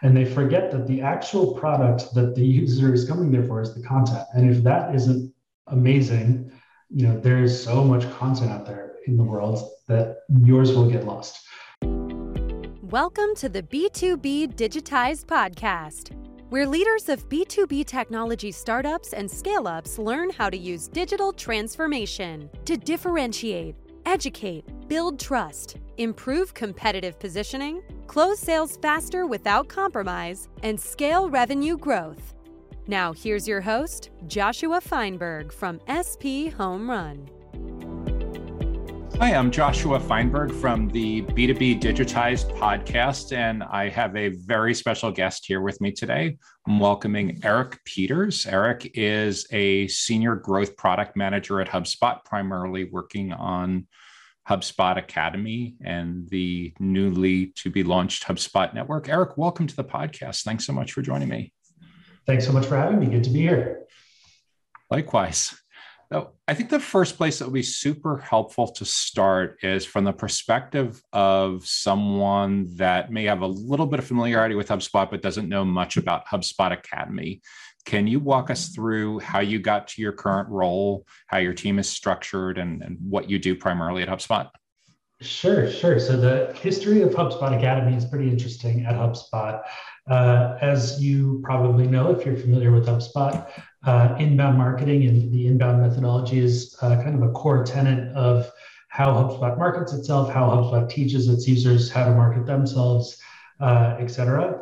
And they forget that the actual product that the user is coming there for is the content. And if that isn't amazing, you know, there is so much content out there in the world that yours will get lost. Welcome to the B2B Digitized Podcast, where leaders of B2B technology startups and scale ups learn how to use digital transformation to differentiate, educate, build trust, improve competitive positioning, close sales faster without compromise, and scale revenue growth. Now, here's your host, Joshua Feinberg from SP Home Run. Hi, I'm Joshua Feinberg from the B2B Digitized podcast, and I have a very special guest here with me today. I'm welcoming Eric Peters. Eric is a senior growth product manager at HubSpot, primarily working on HubSpot Academy and the newly to be launched HubSpot network. Eric, welcome to the podcast. Thanks so much for joining me. Thanks so much for having me. Good to be here. Likewise. Now, I think the first place that would be super helpful to start is from the perspective of someone that may have a little bit of familiarity with HubSpot but doesn't know much about HubSpot Academy. Can you walk us through how you got to your current role, how your team is structured, and, and what you do primarily at HubSpot? Sure, sure. So the history of HubSpot Academy is pretty interesting at HubSpot. Uh, as you probably know, if you're familiar with HubSpot, uh, inbound marketing and the inbound methodology is uh, kind of a core tenet of how HubSpot markets itself, how HubSpot teaches its users how to market themselves, uh, et cetera.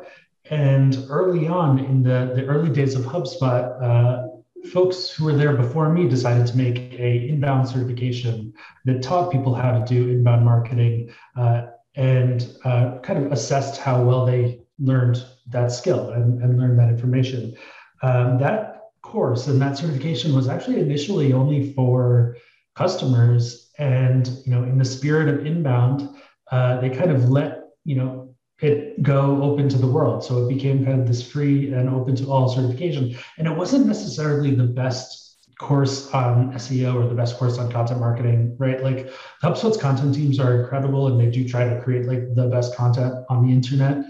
And early on in the, the early days of HubSpot, uh, folks who were there before me decided to make a inbound certification that taught people how to do inbound marketing uh, and uh, kind of assessed how well they learned that skill and, and learned that information. Um, that course and that certification was actually initially only for customers and you know in the spirit of inbound uh, they kind of let you know it go open to the world so it became kind of this free and open to all certification and it wasn't necessarily the best course on SEO or the best course on content marketing, right? Like HubSpot's content teams are incredible and they do try to create like the best content on the internet.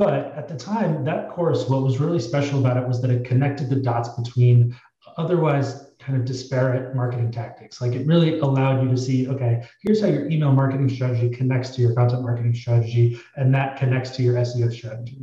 But at the time, that course, what was really special about it was that it connected the dots between otherwise kind of disparate marketing tactics. Like it really allowed you to see, okay, here's how your email marketing strategy connects to your content marketing strategy, and that connects to your SEO strategy.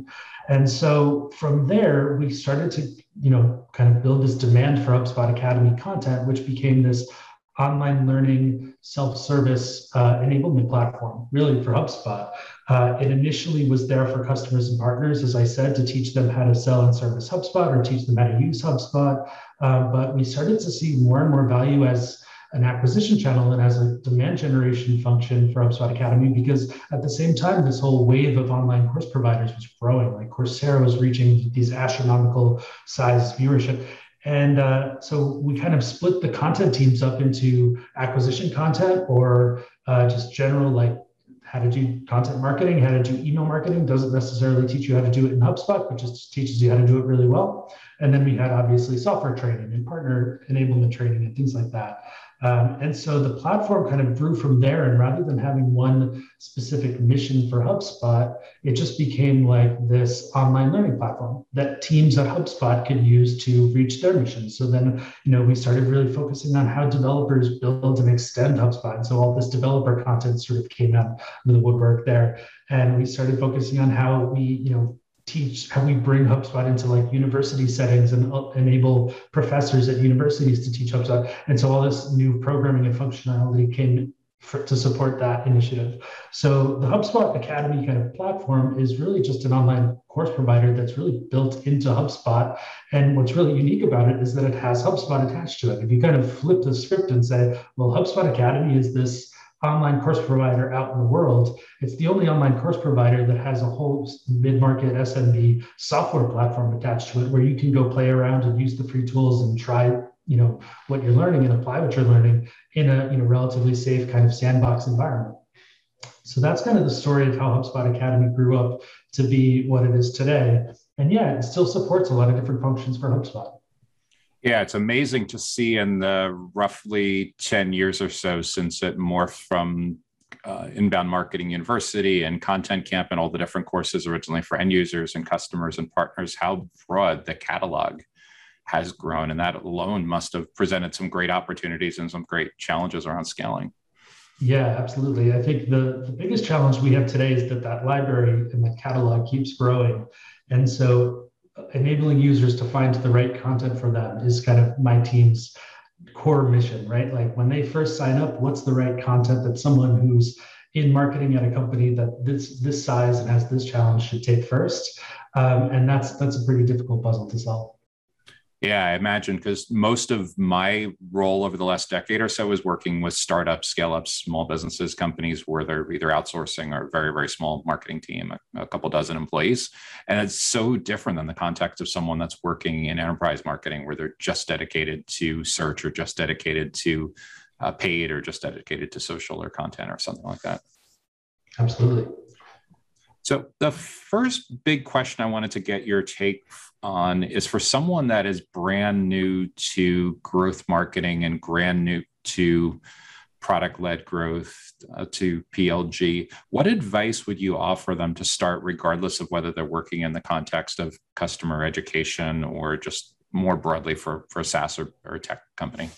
And so from there, we started to, you know, kind of build this demand for HubSpot Academy content, which became this online learning self-service uh, enablement platform, really for HubSpot. Uh, it initially was there for customers and partners, as I said, to teach them how to sell and service HubSpot or teach them how to use HubSpot. Uh, but we started to see more and more value as an acquisition channel and as a demand generation function for HubSpot Academy because at the same time, this whole wave of online course providers was growing. Like Coursera was reaching these astronomical size viewership. And uh, so we kind of split the content teams up into acquisition content or uh, just general like how to do content marketing, how to do email marketing. Doesn't necessarily teach you how to do it in HubSpot, but just teaches you how to do it really well. And then we had obviously software training and partner enablement training and things like that. Um, and so the platform kind of grew from there. And rather than having one specific mission for HubSpot, it just became like this online learning platform that teams at HubSpot could use to reach their mission. So then, you know, we started really focusing on how developers build and extend HubSpot. And so all this developer content sort of came out of the woodwork there. And we started focusing on how we, you know, teach how we bring HubSpot into like university settings and uh, enable professors at universities to teach HubSpot. And so all this new programming and functionality came for, to support that initiative. So the HubSpot Academy kind of platform is really just an online course provider that's really built into HubSpot. And what's really unique about it is that it has HubSpot attached to it. If you kind of flip the script and say, well, HubSpot Academy is this online course provider out in the world. It's the only online course provider that has a whole mid-market SMB software platform attached to it where you can go play around and use the free tools and try, you know, what you're learning and apply what you're learning in a, you know, relatively safe kind of sandbox environment. So that's kind of the story of how HubSpot Academy grew up to be what it is today. And yeah, it still supports a lot of different functions for HubSpot. Yeah, it's amazing to see in the roughly 10 years or so since it morphed from uh, Inbound Marketing University and Content Camp and all the different courses originally for end users and customers and partners, how broad the catalog has grown. And that alone must have presented some great opportunities and some great challenges around scaling. Yeah, absolutely. I think the, the biggest challenge we have today is that that library and the catalog keeps growing. And so enabling users to find the right content for them is kind of my team's core mission, right? Like when they first sign up, what's the right content that someone who's in marketing at a company that this this size and has this challenge should take first? Um, and that's that's a pretty difficult puzzle to solve. Yeah, I imagine because most of my role over the last decade or so is working with startups, scale ups, small businesses, companies where they're either outsourcing or very, very small marketing team, a, a, couple dozen employees. And it's so different than the context of someone that's working in enterprise marketing where they're just dedicated to search or just dedicated to uh, paid or just dedicated to social or content or something like that. Absolutely. So, the first big question I wanted to get your take on is for someone that is brand new to growth marketing and brand new to product led growth uh, to PLG, what advice would you offer them to start, regardless of whether they're working in the context of customer education or just more broadly for, for a SaaS or, or a tech company?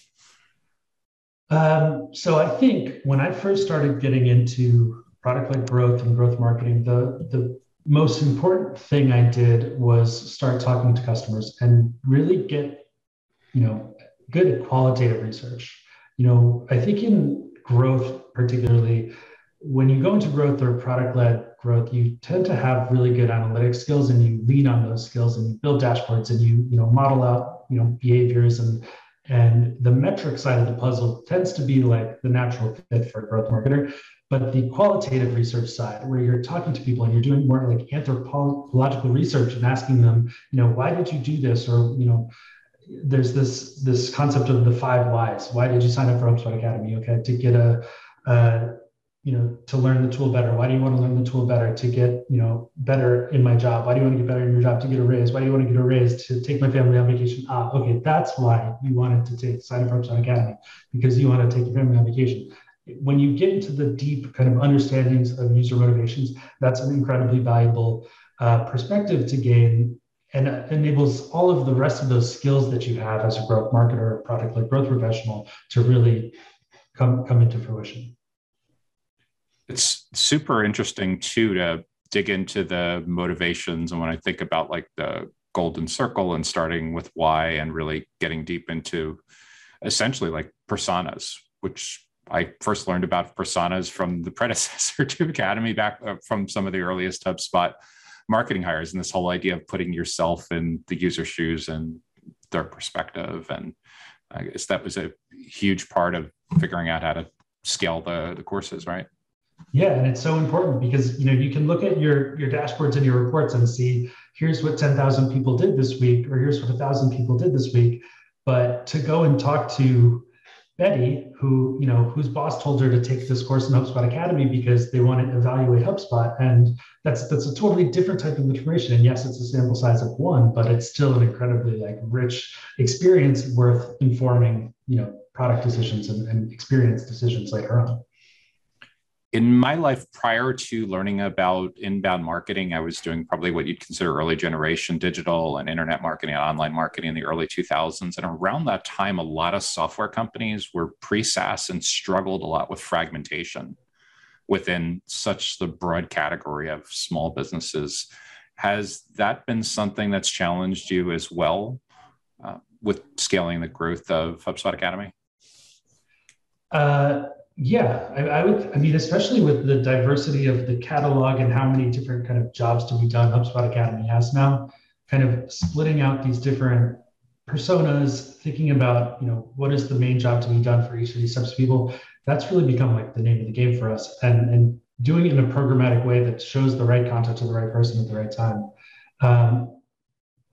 Um, so I think when I first started getting into product led growth and growth marketing, the, the most important thing I did was start talking to customers and really get, you know, good qualitative research. You know, I think in growth, particularly, when you go into growth or product led growth, you tend to have really good analytic skills and you lean on those skills and you build dashboards and you, you know, model out, you know, behaviors and and the metric side of the puzzle tends to be like the natural fit for a growth marketer. But the qualitative research side, where you're talking to people and you're doing more like anthropological research and asking them, you know, why did you do this? Or, you know, there's this this concept of the five whys. Why did you sign up for HubSpot Academy? Okay, to get a, a you know, to learn the tool better. Why do you want to learn the tool better? To get, you know, better in my job. Why do you want to get better in your job? To get a raise. Why do you want to get a raise? To take my family on vacation. Ah, okay, that's why you wanted to take sign up for HubSpot Academy because you want to take your family on vacation when you get into the deep kind of understandings of user motivations, that's an incredibly valuable uh, perspective to gain and enables all of the rest of those skills that you have as a growth marketer, product like growth professional to really come, come into fruition. It's super interesting too to dig into the motivations. And when I think about like the golden circle and starting with why and really getting deep into essentially like personas, which I first learned about personas from the predecessor to Academy back uh, from some of the earliest HubSpot marketing hires and this whole idea of putting yourself in the user shoes and their perspective. And I guess that was a huge part of figuring out how to scale the, the courses, right? Yeah, and it's so important because you know you can look at your your dashboards and your reports and see here's what 10,000 people did this week or here's what a 1,000 people did this week, but to go and talk to Betty, who you know whose boss told her to take this course in HubSpot Academy because they want to evaluate HubSpot, and that's that's a totally different type of information. And yes, it's a sample size of one, but it's still an incredibly like rich experience worth informing you know product decisions and, and experience decisions later on in my life prior to learning about inbound marketing, I was doing probably what you'd consider early generation digital and internet marketing and online marketing in the early 2000s. And around that time, a lot of software companies were pre SaaS and struggled a lot with fragmentation within such the broad category of small businesses. Has that been something that's challenged you as well uh, with scaling the growth of HubSpot Academy? Uh, yeah, I, I, would. I mean, especially with the diversity of the catalog and how many different kind of jobs to be done HubSpot Academy has now, kind of splitting out these different personas, thinking about you know what is the main job to be done for each of these types of people. That's really become like the name of the game for us, and and doing it in a programmatic way that shows the right content to the right person at the right time. Um,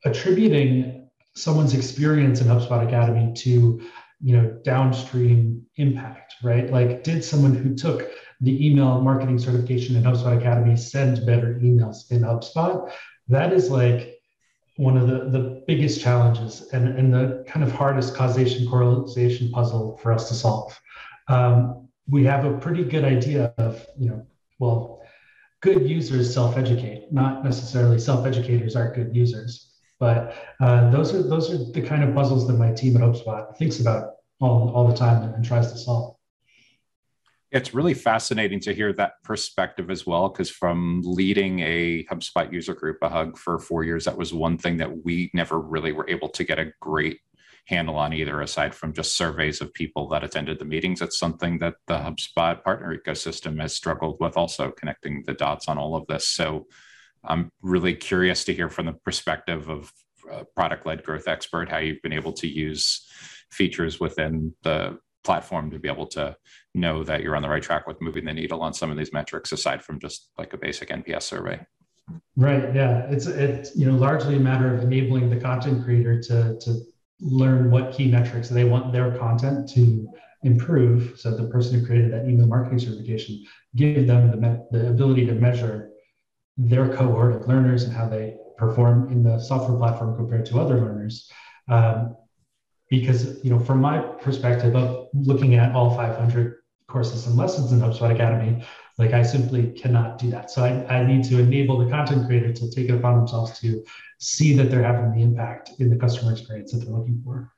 attributing someone's experience in HubSpot Academy to you know downstream impact right like did someone who took the email marketing certification in hubspot academy send better emails in hubspot that is like one of the, the biggest challenges and, and the kind of hardest causation correlation puzzle for us to solve um, we have a pretty good idea of, you know, well, good users self-educate, not necessarily self-educators aren't good users. But uh, those are those are the kind of puzzles that my team at HubSpot thinks about all, all the time and, and tries to solve. It's really fascinating to hear that perspective as well, because from leading a HubSpot user group, a hug for four years, that was one thing that we never really were able to get a great handle on either, aside from just surveys of people that attended the meetings. It's something that the HubSpot partner ecosystem has struggled with, also connecting the dots on all of this. So I'm really curious to hear from the perspective of a product led growth expert how you've been able to use features within the platform to be able to know that you're on the right track with moving the needle on some of these metrics aside from just like a basic nps survey right yeah it's it's you know largely a matter of enabling the content creator to to learn what key metrics they want their content to improve. So the person who created that email marketing certification, give them the, me- the ability to measure their cohort of learners and how they perform in the software platform compared to other learners. Um, because you know, from my perspective of looking at all 500 courses and lessons in HubSpot Academy, like I simply cannot do that. So I, I need to enable the content creator to take it upon themselves to see that they're having the impact in the customer experience that they're looking for.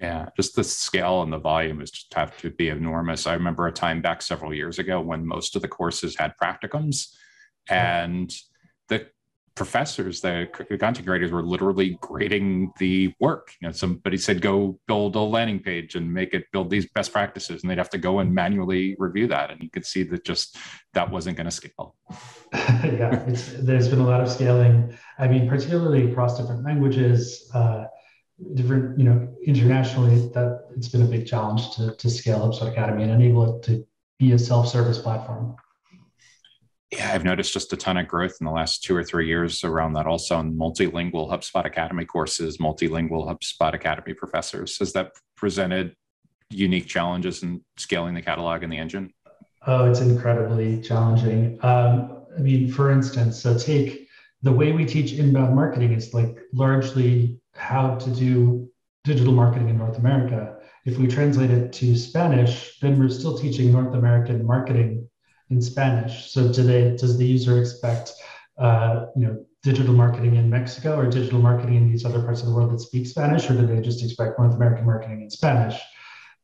Yeah, just the scale and the volume is just have to be enormous. I remember a time back several years ago when most of the courses had practicums, and the professors, the content creators were literally grading the work. You know, somebody said, go build a landing page and make it build these best practices. And they'd have to go and manually review that. And you could see that just that wasn't going to scale. yeah, there's been a lot of scaling. I mean, particularly across different languages, uh, different, you know, internationally, that it's been a big challenge to, to scale HubSpot Academy and enable it to be a self-service platform yeah, I've noticed just a ton of growth in the last two or three years around that. Also, in multilingual HubSpot Academy courses, multilingual HubSpot Academy professors. Has that presented unique challenges in scaling the catalog and the engine? Oh, it's incredibly challenging. Um, I mean, for instance, so take the way we teach inbound marketing is like largely how to do digital marketing in North America. If we translate it to Spanish, then we're still teaching North American marketing in Spanish. So they, does the user expect uh, you know digital marketing in Mexico or digital marketing in these other parts of the world that speak Spanish, or do they just expect North American marketing in Spanish?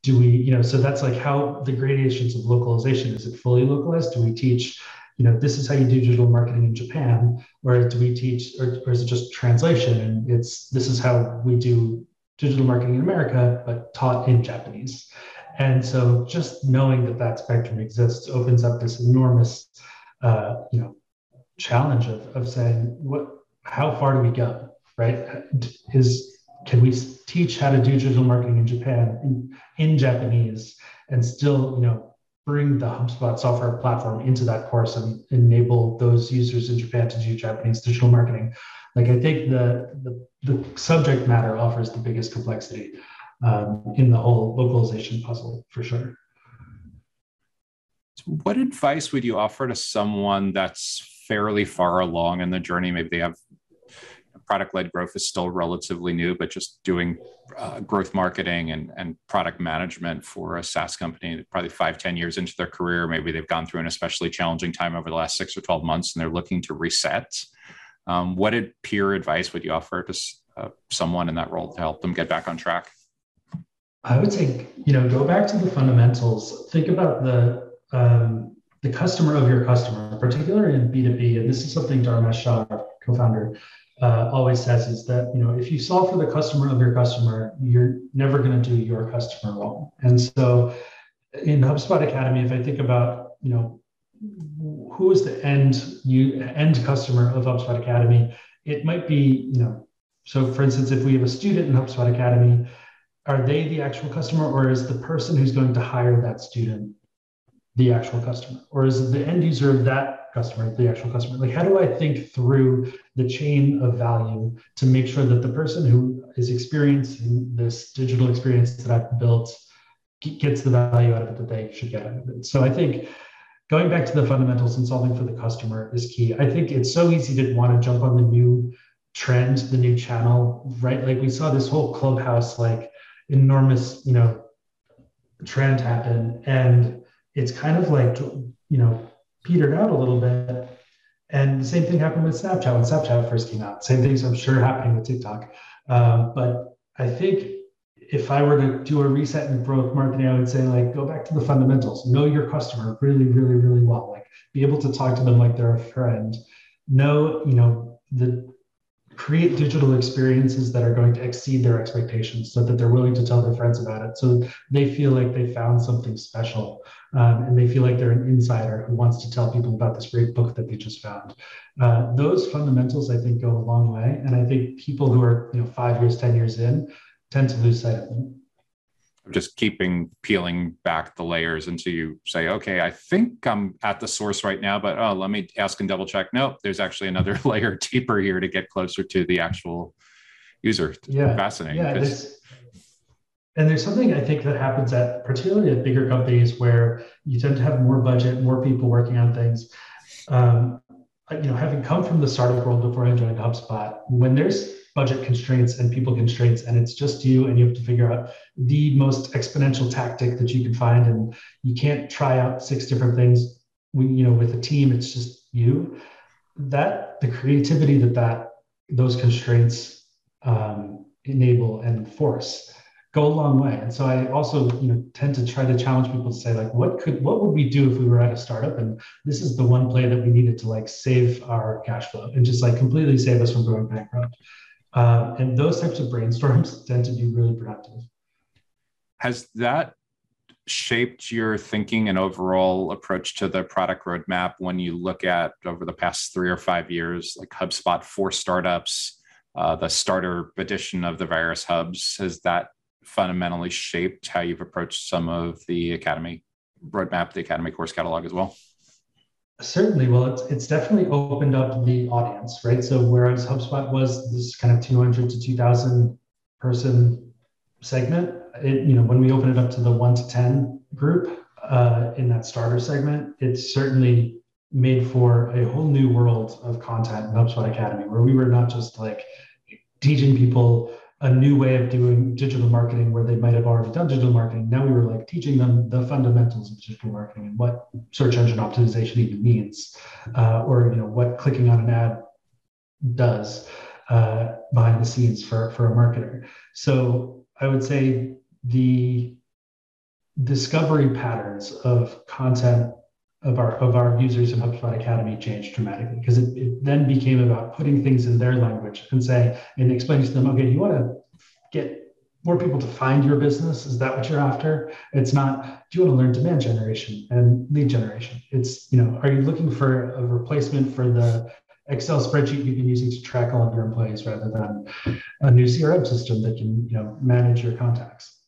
Do we, you know, so that's like how the gradations of localization is it fully localized? Do we teach, you know, this is how you do digital marketing in Japan, or do we teach, or, or is it just translation and it's this is how we do digital marketing in America, but taught in Japanese? And so just knowing that that spectrum exists opens up this enormous, uh, you know, challenge of, of saying, what, how far do we go, right? Is, can we teach how to do digital marketing in Japan in, in Japanese and still, you know, bring the HubSpot software platform into that course and enable those users in Japan to do Japanese digital marketing? Like I think the, the, the subject matter offers the biggest complexity um, in the whole localization puzzle for sure. What advice would you offer to someone that's fairly far along in the journey? Maybe they have product led growth is still relatively new, but just doing uh, growth marketing and, and product management for a SaaS company, probably five, 10 years into their career. Maybe they've gone through an especially challenging time over the last six or 12 months and they're looking to reset. Um, what peer advice would you offer to uh, someone in that role to help them get back on track? I would say, you know, go back to the fundamentals. Think about the um, the customer of your customer, particularly in B2B. And this is something Dharmesh Shah, co-founder, uh, always says is that, you know, if you solve for the customer of your customer, you're never going to do your customer wrong. And so in HubSpot Academy, if I think about, you know, who is the end you end customer of HubSpot Academy, it might be, you know, so for instance, if we have a student in HubSpot Academy, are they the actual customer or is the person who's going to hire that student the actual customer? Or is the end user of that customer the actual customer? Like how do i think through the chain of value to make sure that the person who is experiencing this digital experience that i've built gets the value out of it that they should get out of it? So i think going back to the fundamentals and solving for the customer is key. I think it's so easy to want to jump on the new trend the new channel right? Like we saw this whole clubhouse like enormous, you know, trend happen, and it's kind of like you know petered out a little bit. And the same thing happened with Snapchat when Snapchat first came out. Same things I'm sure happening with TikTok. Um, but I think if I were to do a reset and growth marketing, I would say like go back to the fundamentals. Know your customer really, really, really well. Like be able to talk to them like they're a friend. Know, you know, the create digital experiences that are going to exceed their expectations so that they're willing to tell their friends about it. So they feel like they found something special um, and they feel like they're an insider who wants to tell people about this great book that they just found. Uh, those fundamentals i think go a long way. And i think people who are you know five years ten years in tend to lose sight of them just keeping peeling back the layers until you say, okay, I think I'm at the source right now, but oh, let me ask and double check. Nope, there's actually another layer deeper here to get closer to the actual user. Yeah, fascinating. Yeah, there's, and there's something I think that happens at particularly at bigger companies where you tend to have more budget, more people working on things. Um, you know, having come from the startup world before I joined HubSpot, when there's budget constraints and people constraints and it's just you and you have to figure out the most exponential tactic that you can find and you can't try out six different things we, you know with a team it's just you. That the creativity that that those constraints um, enable and force go a long way. And so i also you know tend to try to challenge people to say like what could what would we do if we were at a startup? And this is the one play that we needed to like save our cash flow and just like completely save us from going bankrupt uh, and those types of brainstorms tend to be really productive. Has that shaped your thinking and overall approach to the product roadmap when you look at over the past three or five years, like HubSpot for startups, uh, the starter edition of the various hubs? Has that fundamentally shaped how you've approached some of the Academy roadmap, the Academy course catalog as well? Certainly. Well, it's, it's definitely opened up the audience, right? So whereas HubSpot was this kind of 200 to 2000 person segment, it, you know, when we open it up to the one to 10 group uh, in that starter segment, it's certainly made for a whole new world of content in HubSpot Academy, where we were not just like teaching people a new way of doing digital marketing where they might have already done digital marketing. Now we were like teaching them the fundamentals of digital marketing and what search engine optimization even means, uh, or you know what clicking on an ad does uh, behind the scenes for for a marketer. So I would say the discovery patterns of content of our of our users in HubSpot Academy changed dramatically because it, it then became about putting things in their language and say and explaining to them, okay, you want to get more people to find your business? Is that what you're after? It's not, do you want to learn demand generation and lead generation? It's, you know, are you looking for a replacement for the Excel spreadsheet you've been using to track all of your employees rather than a new CRM system that can, you know, manage your contacts?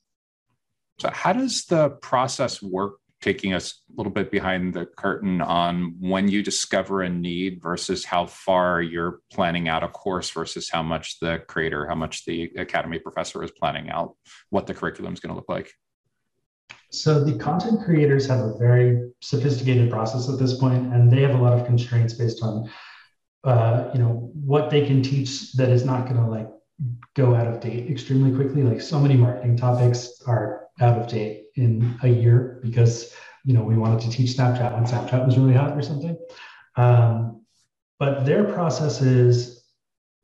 So how does the process work taking us a little bit behind the curtain on when you discover a need versus how far you're planning out a course versus how much the creator, how much the academy professor is planning out what the curriculum is going to look like? So the content creators have a very sophisticated process at this point, and they have a lot of constraints based on, uh, you know, what they can teach that is not going to like go out of date extremely quickly. Like so many marketing topics are out of date in a year because you know we wanted to teach Snapchat when Snapchat was really hot or something. Um, but their process is,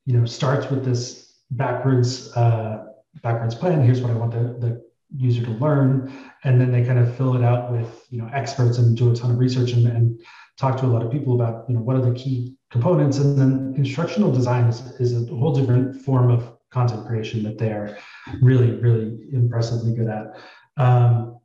you know, starts with this backwards uh, backwards plan. Here's what I want the, the user to learn, and then they kind of fill it out with you know experts and do a ton of research and, and talk to a lot of people about you know what are the key components, and then instructional design is, is a whole different form of content creation that they're really really impressively good at. Um,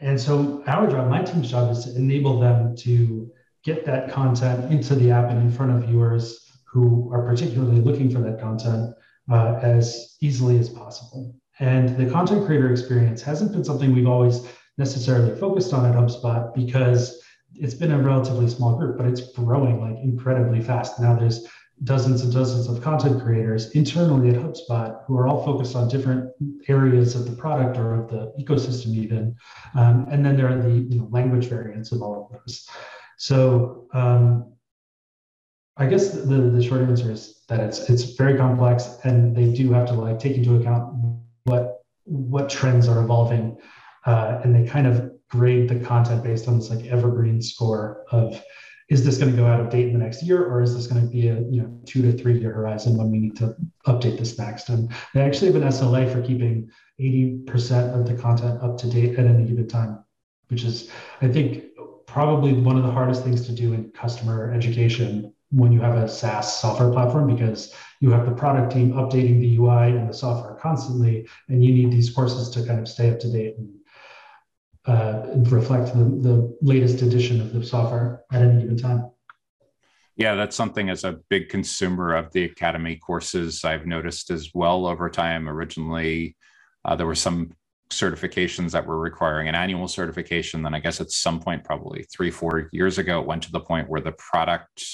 and so our job, my team's job, is to enable them to get that content into the app and in front of viewers who are particularly looking for that content uh, as easily as possible. And the content creator experience hasn't been something we've always necessarily focused on at HubSpot because it's been a relatively small group, but it's growing like incredibly fast. Now there's dozens and dozens of content creators internally at HubSpot who are all focused on different areas of the product or of the ecosystem even. Um, and then there are the you know, language variants of all of those. So um, I guess the, the short answer is that it's it's very complex and they do have to like take into account what what trends are evolving uh, and they kind of grade the content based on this like evergreen score of is this going to go out of date in the next year or is this going to be a you know two to three year horizon when we need to update this next and they actually have an sla for keeping 80% of the content up to date at any given time which is i think probably one of the hardest things to do in customer education when you have a SaaS software platform because you have the product team updating the UI and the software constantly, and you need these courses to kind of stay up to date and uh, reflect the, the latest edition of the software at any given time. Yeah, that's something as a big consumer of the Academy courses I've noticed as well over time. Originally, uh, there were some certifications that were requiring an annual certification. Then I guess at some point, probably three, four years ago, it went to the point where the product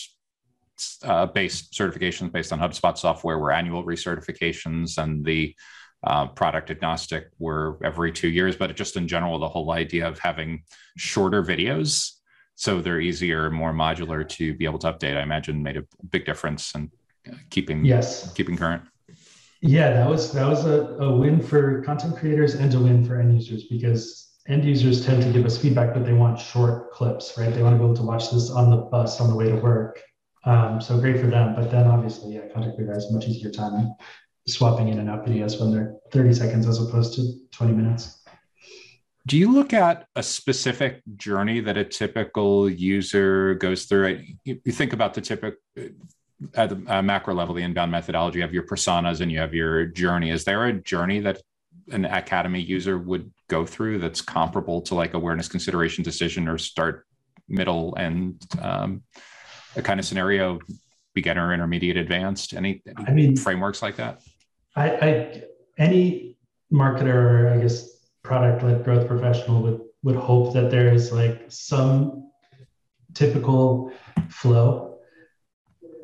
uh, based certifications based on HubSpot software were annual recertifications, and the uh, product agnostic were every two years. But just in general, the whole idea of having shorter videos so they're easier, more modular to be able to update, I imagine made a big difference in keeping yes keeping current. Yeah, that was that was a, a win for content creators and a win for end users because end users tend to give us feedback, but they want short clips, right? They want to be able to watch this on the bus on the way to work. Um, so great for them. But then obviously, yeah, content creator has much easier time swapping in and out videos when they're 30 seconds as opposed to 20 minutes. Do you look at a specific journey that a typical user goes through? You, think about the typical at the macro level, the inbound methodology. You have your personas and you have your journey. Is there a journey that an academy user would go through that's comparable to like awareness, consideration, decision, or start, middle, and um, a kind of scenario beginner intermediate advanced any, any i mean frameworks like that I, I any marketer i guess product led growth professional would would hope that there is like some typical flow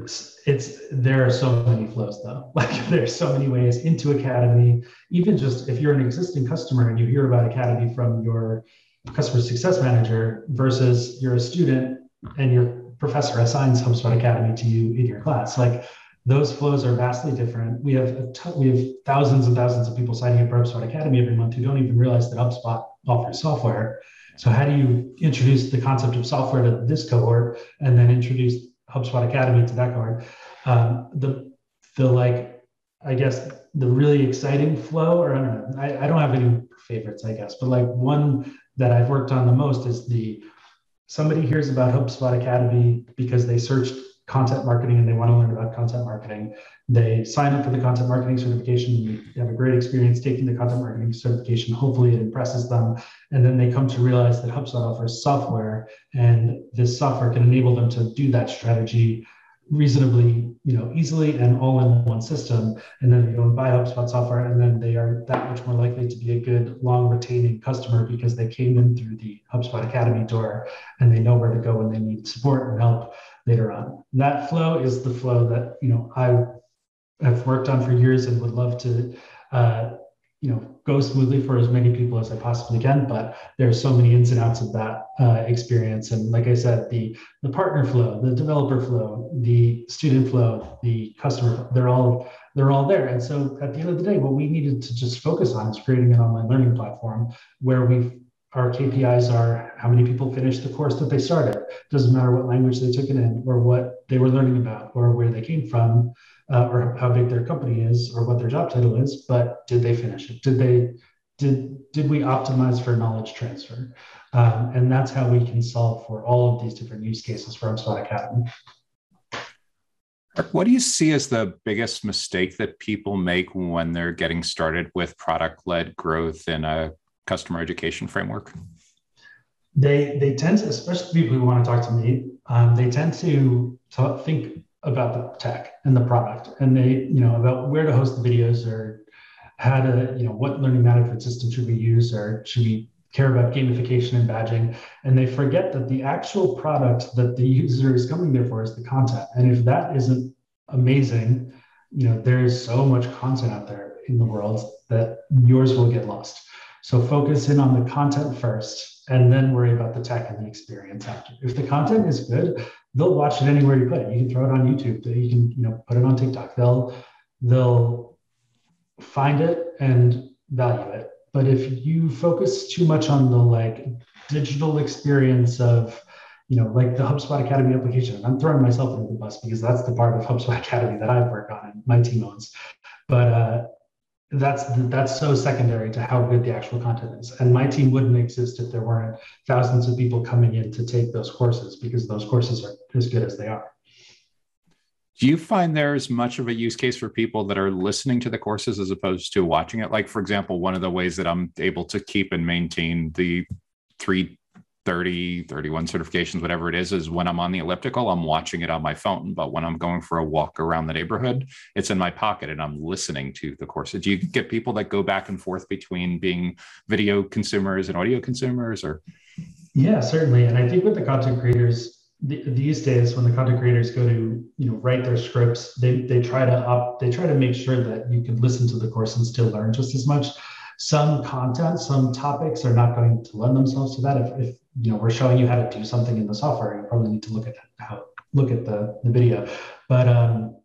it's, it's there are so many flows though like there's so many ways into academy even just if you're an existing customer and you hear about academy from your customer success manager versus you're a student and you're professor assigns HubSpot Academy to you in your class. Like those flows are vastly different. We have we have thousands and thousands of people signing up for HubSpot Academy every month who don't even realize that HubSpot offers software. So how do you introduce the concept of software to this cohort and then introduce HubSpot Academy to that cohort? Um, the the like I guess the really exciting flow, or I don't know, I, I don't have any favorites, I guess, but like one that I've worked on the most is the somebody hears about HubSpot Academy because they searched content marketing and they want to learn about content marketing. They sign up for the content marketing certification. They have a great experience taking the content marketing certification. Hopefully, it impresses them. And then they come to realize that HubSpot offers software, and this software can enable them to do that strategy reasonably you know easily and all in one system and then they go and buy hubspot software and then they are that much more likely to be a good long retaining customer because they came in through the hubspot academy door and they know where to go when they need support and help later on that flow is the flow that you know i have worked on for years and would love to uh, you know go smoothly for as many people as I possibly can. But there's so many ins and outs of that uh, experience, and like I said, the the partner flow, the developer flow, the student flow, the customer, they're all they're all there. And so at the end of the day, what we needed to just focus on is creating an online learning platform where we our KPIs are how many people finished the course that they started. Doesn't matter what language they took it in, or what they were learning about, or where they came from uh, or how big their company is or what their job title is, but did they finish it? Did they did did we optimize for knowledge transfer? Um, and that's how we can solve for all of these different use cases for HubSpot Academy. What do you see as the biggest mistake that people make when they're getting started with product led growth in a customer education framework? They they tend to, especially people who want to talk to me, um, they tend to talk, think about the tech and the product and they you know about where to host the videos or how to you know what learning management system should we use or should we care about gamification and badging and they forget that the actual product that the user is coming there for is the content and if that isn't amazing you know there's so much content out there in the world that yours will get lost so focus in on the content first and then worry about the tech and the experience after if the content is good they'll watch it anywhere you put it. You can throw it on YouTube. You can, you know, put it on TikTok. They'll they'll find it and value it. but if you focus too much on the like digital experience of you know, like the HubSpot Academy application. I'm throwing myself under the bus because that's the part of HubSpot Academy that I work on and my team owns. But uh, that's that's so secondary to how good the actual content is. And my team wouldn't exist if there weren't thousands of people coming in to take those courses because those courses are as good as they are. Do you find there's much of a use case for people that are listening to the courses as opposed to watching it? Like, for example, one of the ways that I'm able to keep and maintain the three 30, 31 certifications, whatever it is, is when I'm on the elliptical, I'm watching it on my phone. But when I'm going for a walk around the neighborhood, it's in my pocket and I'm listening to the course. Do you get people that go back and forth between being video consumers and audio consumers or? Yeah, certainly. And I think with the content creators, these days when the content creators go to you know write their scripts they they try to up they try to make sure that you can listen to the course and still learn just as much some content some topics are not going to lend themselves to that. If, if you know we're showing you how to do something in the software you probably need to look at how look at the, the video. But um,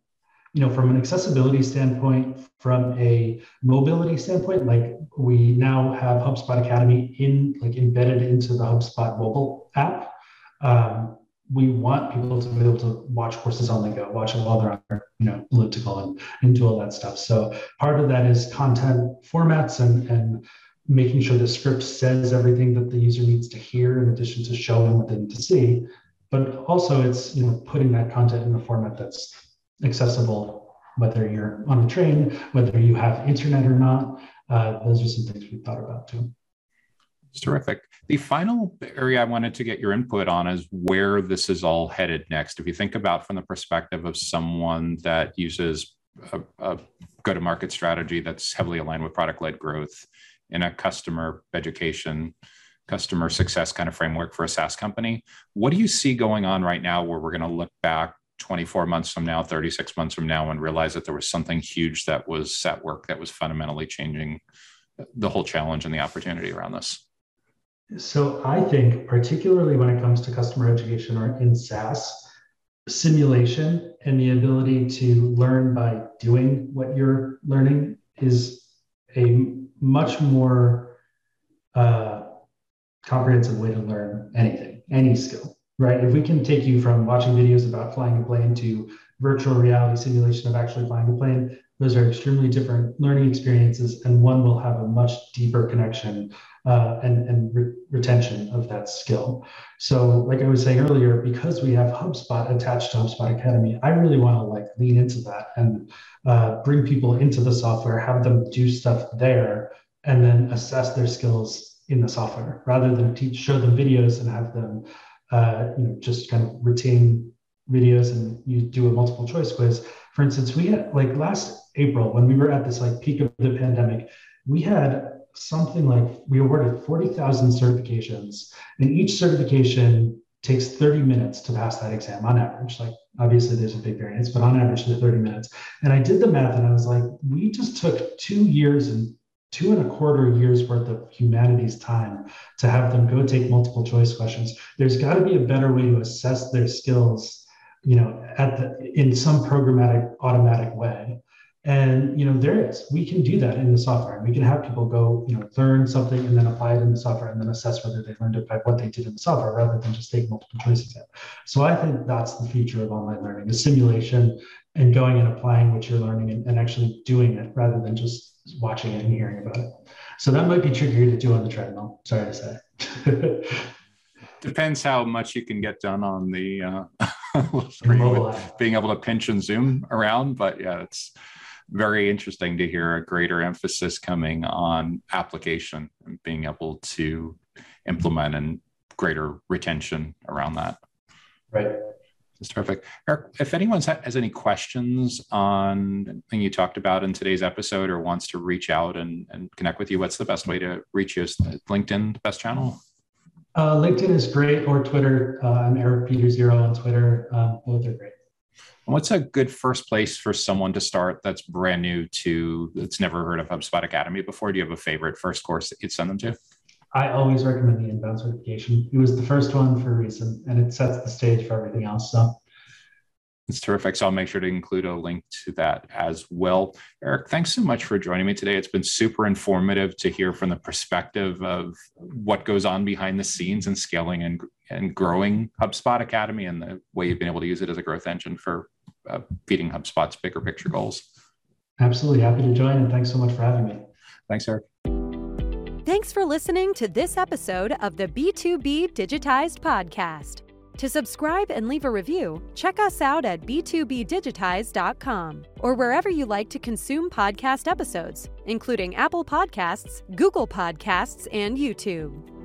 you know from an accessibility standpoint from a mobility standpoint like we now have hubspot academy in like embedded into the hubspot mobile app. Um, we want people to be able to watch courses on the go, watch it while they're on their, you know, elliptical and, and do all that stuff. So part of that is content formats and, and making sure the script says everything that the user needs to hear in addition to showing what they need to see. But also it's you know putting that content in a format that's accessible whether you're on a train whether you have internet or not. Uh, those are some things we thought about too it's terrific. The final area I wanted to get your input on is where this is all headed next. If you think about from the perspective of someone that uses a, a go to market strategy that's heavily aligned with product led growth, in a customer education, customer success kind of framework for a SaaS company. What do you see going on right now where we're going to look back 24 months from now, 36 months from now, and realize that there was something huge that was at work that was fundamentally changing the whole challenge and the opportunity around this? So I think, particularly when it comes to customer education or in SaaS, simulation and the ability to learn by doing what you're learning is a much more uh, comprehensive way to learn anything, any skill, right? If we can take you from watching videos about flying a plane to virtual reality simulation of actually flying a plane, those are extremely different learning experiences, and one will have a much deeper connection uh, and, and re- retention of that skill. So, like I was saying earlier, because we have HubSpot attached to HubSpot Academy, I really want to like lean into that and uh, bring people into the software, have them do stuff there, and then assess their skills in the software rather than teach, show them videos and have them, uh, you know, just kind of retain videos and you do a multiple choice quiz. For instance, we had like last April when we were at this like peak of the pandemic, we had something like we awarded 40,000 certifications, and each certification takes 30 minutes to pass that exam on average. Like obviously there's a big variance, but on average they're 30 minutes. And I did the math and I was like, we just took two years and two and a quarter years worth of humanities time to have them go take multiple choice questions. There's got to be a better way to assess their skills, you know, at the in some programmatic automatic way. And you know, there is. We can do that in the software. We can have people go, you know, learn something and then apply it in the software and then assess whether they learned it by what they did in the software rather than just take multiple choice exam. So I think that's the future of online learning: is simulation and going and applying what you're learning and, and actually doing it rather than just watching it and hearing about it. So that might be trickier to do on the treadmill. Sorry to say. Depends how much you can get done on the uh, being able to pinch and zoom around. But yeah, it's very interesting to hear a greater emphasis coming on application and being able to implement and greater retention around that. Right. That's terrific. Eric, if anyone has any questions on anything you talked about in today's episode or wants to reach out and, and connect with you, what's the best way to reach you? Is LinkedIn the best channel? Uh, LinkedIn is great, or Twitter. Uh, I'm Eric Peter Zero on Twitter. Um, both are great. What's a good first place for someone to start that's brand new to that's never heard of HubSpot Academy before? Do you have a favorite first course that you'd send them to? I always recommend the inbound certification. It was the first one for a reason, and it sets the stage for everything else. So It's terrific. So I'll make sure to include a link to that as well. Eric, thanks so much for joining me today. It's been super informative to hear from the perspective of what goes on behind the scenes and scaling and, and growing HubSpot Academy and the way you've been able to use it as a growth engine for uh, feeding HubSpot's bigger picture goals. Absolutely. Happy to join. And thanks so much for having me. Thanks, Eric. Thanks for listening to this episode of the B2B Digitized Podcast. To subscribe and leave a review, check us out at b2bdigitize.com or wherever you like to consume podcast episodes, including Apple Podcasts, Google Podcasts, and YouTube.